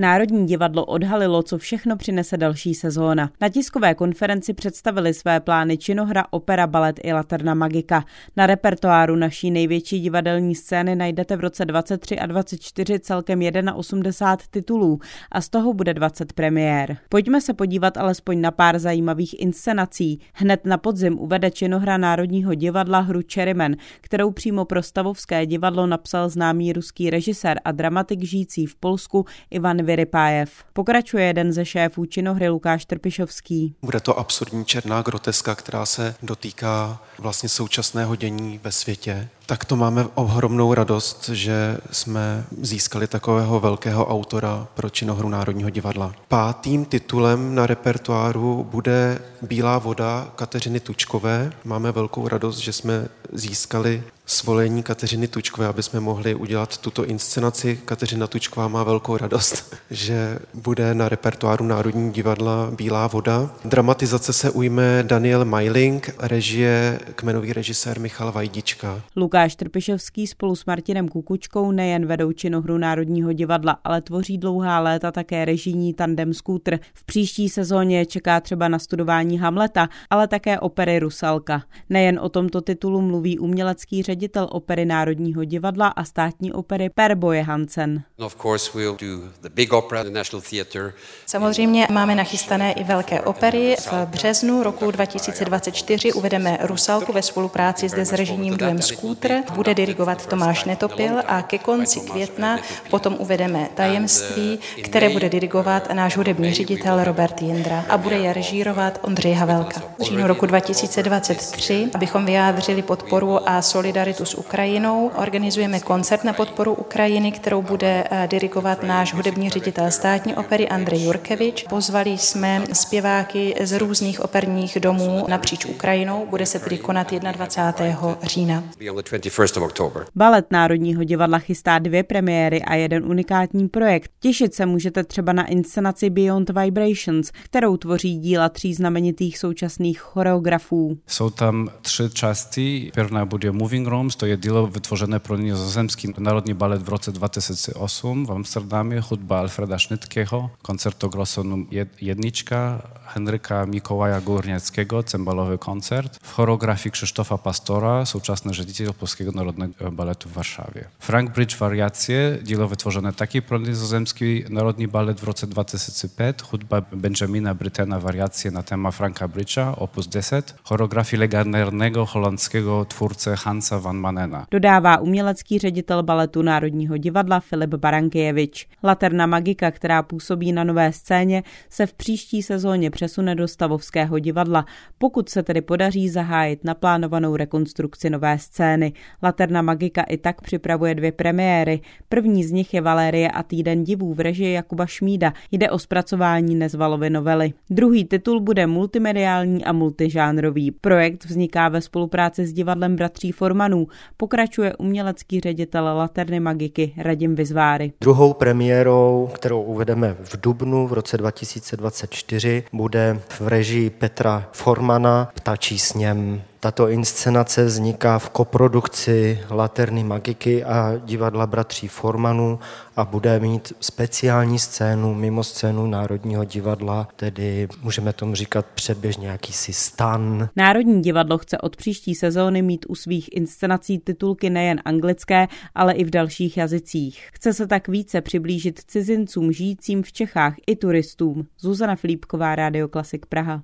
Národní divadlo odhalilo, co všechno přinese další sezóna. Na tiskové konferenci představili své plány činohra, opera, balet i Laterna Magika. Na repertoáru naší největší divadelní scény najdete v roce 23 a 24 celkem 81 titulů a z toho bude 20 premiér. Pojďme se podívat alespoň na pár zajímavých inscenací. Hned na podzim uvede činohra Národního divadla hru Cherryman, kterou přímo pro Stavovské divadlo napsal známý ruský režisér a dramatik žijící v Polsku Ivan Vyrypájev. Pokračuje jeden ze šéfů činohry Lukáš Trpišovský. Bude to absurdní černá groteska, která se dotýká vlastně současného dění ve světě. Tak to máme ohromnou radost, že jsme získali takového velkého autora pro činohru Národního divadla. Pátým titulem na repertoáru bude Bílá voda Kateřiny Tučkové. Máme velkou radost, že jsme získali svolení Kateřiny Tučkové, aby jsme mohli udělat tuto inscenaci. Kateřina Tučková má velkou radost, že bude na repertoáru Národní divadla Bílá voda. Dramatizace se ujme Daniel Meiling, režie kmenový režisér Michal Vajdička. Lukáš Trpišovský spolu s Martinem Kukučkou nejen vedou činohru Národního divadla, ale tvoří dlouhá léta také režijní tandem Scooter. V příští sezóně čeká třeba na studování Hamleta, ale také opery Rusalka. Nejen o tomto titulu mluví umělecký ředitel opery Národního divadla a státní opery Per Boje Hansen. Samozřejmě máme nachystané i velké opery. V březnu roku 2024 uvedeme Rusalku ve spolupráci zde s režijním duem Scooter. Bude dirigovat Tomáš Netopil a ke konci května potom uvedeme Tajemství, které bude dirigovat náš hudební ředitel Robert Jindra a bude je režírovat Ondřej Havelka. V říjnu roku 2023, abychom vyjádřili podporu a solidaritu solidaritu s Ukrajinou. Organizujeme koncert na podporu Ukrajiny, kterou bude eh, dirigovat náš hudební ředitel státní opery Andrej Jurkevič. Pozvali jsme zpěváky z různých operních domů napříč Ukrajinou. Bude se tedy konat 21. října. Balet Národního divadla chystá dvě premiéry a jeden unikátní projekt. Těšit se můžete třeba na inscenaci Beyond Vibrations, kterou tvoří díla tří znamenitých současných choreografů. Jsou tam tři části. Prvná bude Moving Room, Roms to je dílo vytvořené pro Nizozemský národní balet v roce 2008 v Amsterdamie, hudba Alfreda Šnytkeho, koncerto Grosso jednička, Henryka Mikołaja Górnieckiego, cembalowy koncert, w choreografii Krzysztofa Pastora, souczasny rzeciciel Polskiego Narodnego Baletu w Warszawie. Frank Bridge Wariacje, dzieło wytworzone taki pro nizozemski Narodni Balet w roce 2005, hudba Benjamina Brytena Wariacje na temat Franka Bridge'a, opus 10, choreografii legendarnego holandskiego twórcy Hansa van Manena. Dodává umělecký ředitel baletu Národního divadla Filip Barankievič. Laterna Magika, která působí na nové scéně, se v příští sezóně přesune do Stavovského divadla, pokud se tedy podaří zahájit naplánovanou rekonstrukci nové scény. Laterna Magika i tak připravuje dvě premiéry. První z nich je Valérie a týden divů v režii Jakuba Šmída. Jde o zpracování Nezvalovy novely. Druhý titul bude multimediální a multižánrový. Projekt vzniká ve spolupráci s divadlem Bratří Formanů. Pokračuje umělecký ředitel Laterny Magiky Radim Vizváry. Druhou premiérou, kterou uvedeme v Dubnu v roce 2024, bude bude v režii Petra Formana Ptačí sněm. Tato inscenace vzniká v koprodukci Laterny Magiky a divadla Bratří Formanů a bude mít speciální scénu mimo scénu Národního divadla, tedy můžeme tomu říkat předběžně jakýsi stan. Národní divadlo chce od příští sezóny mít u svých inscenací titulky nejen anglické, ale i v dalších jazycích. Chce se tak více přiblížit cizincům žijícím v Čechách i turistům. Zuzana Filipková, Radio Klasik Praha.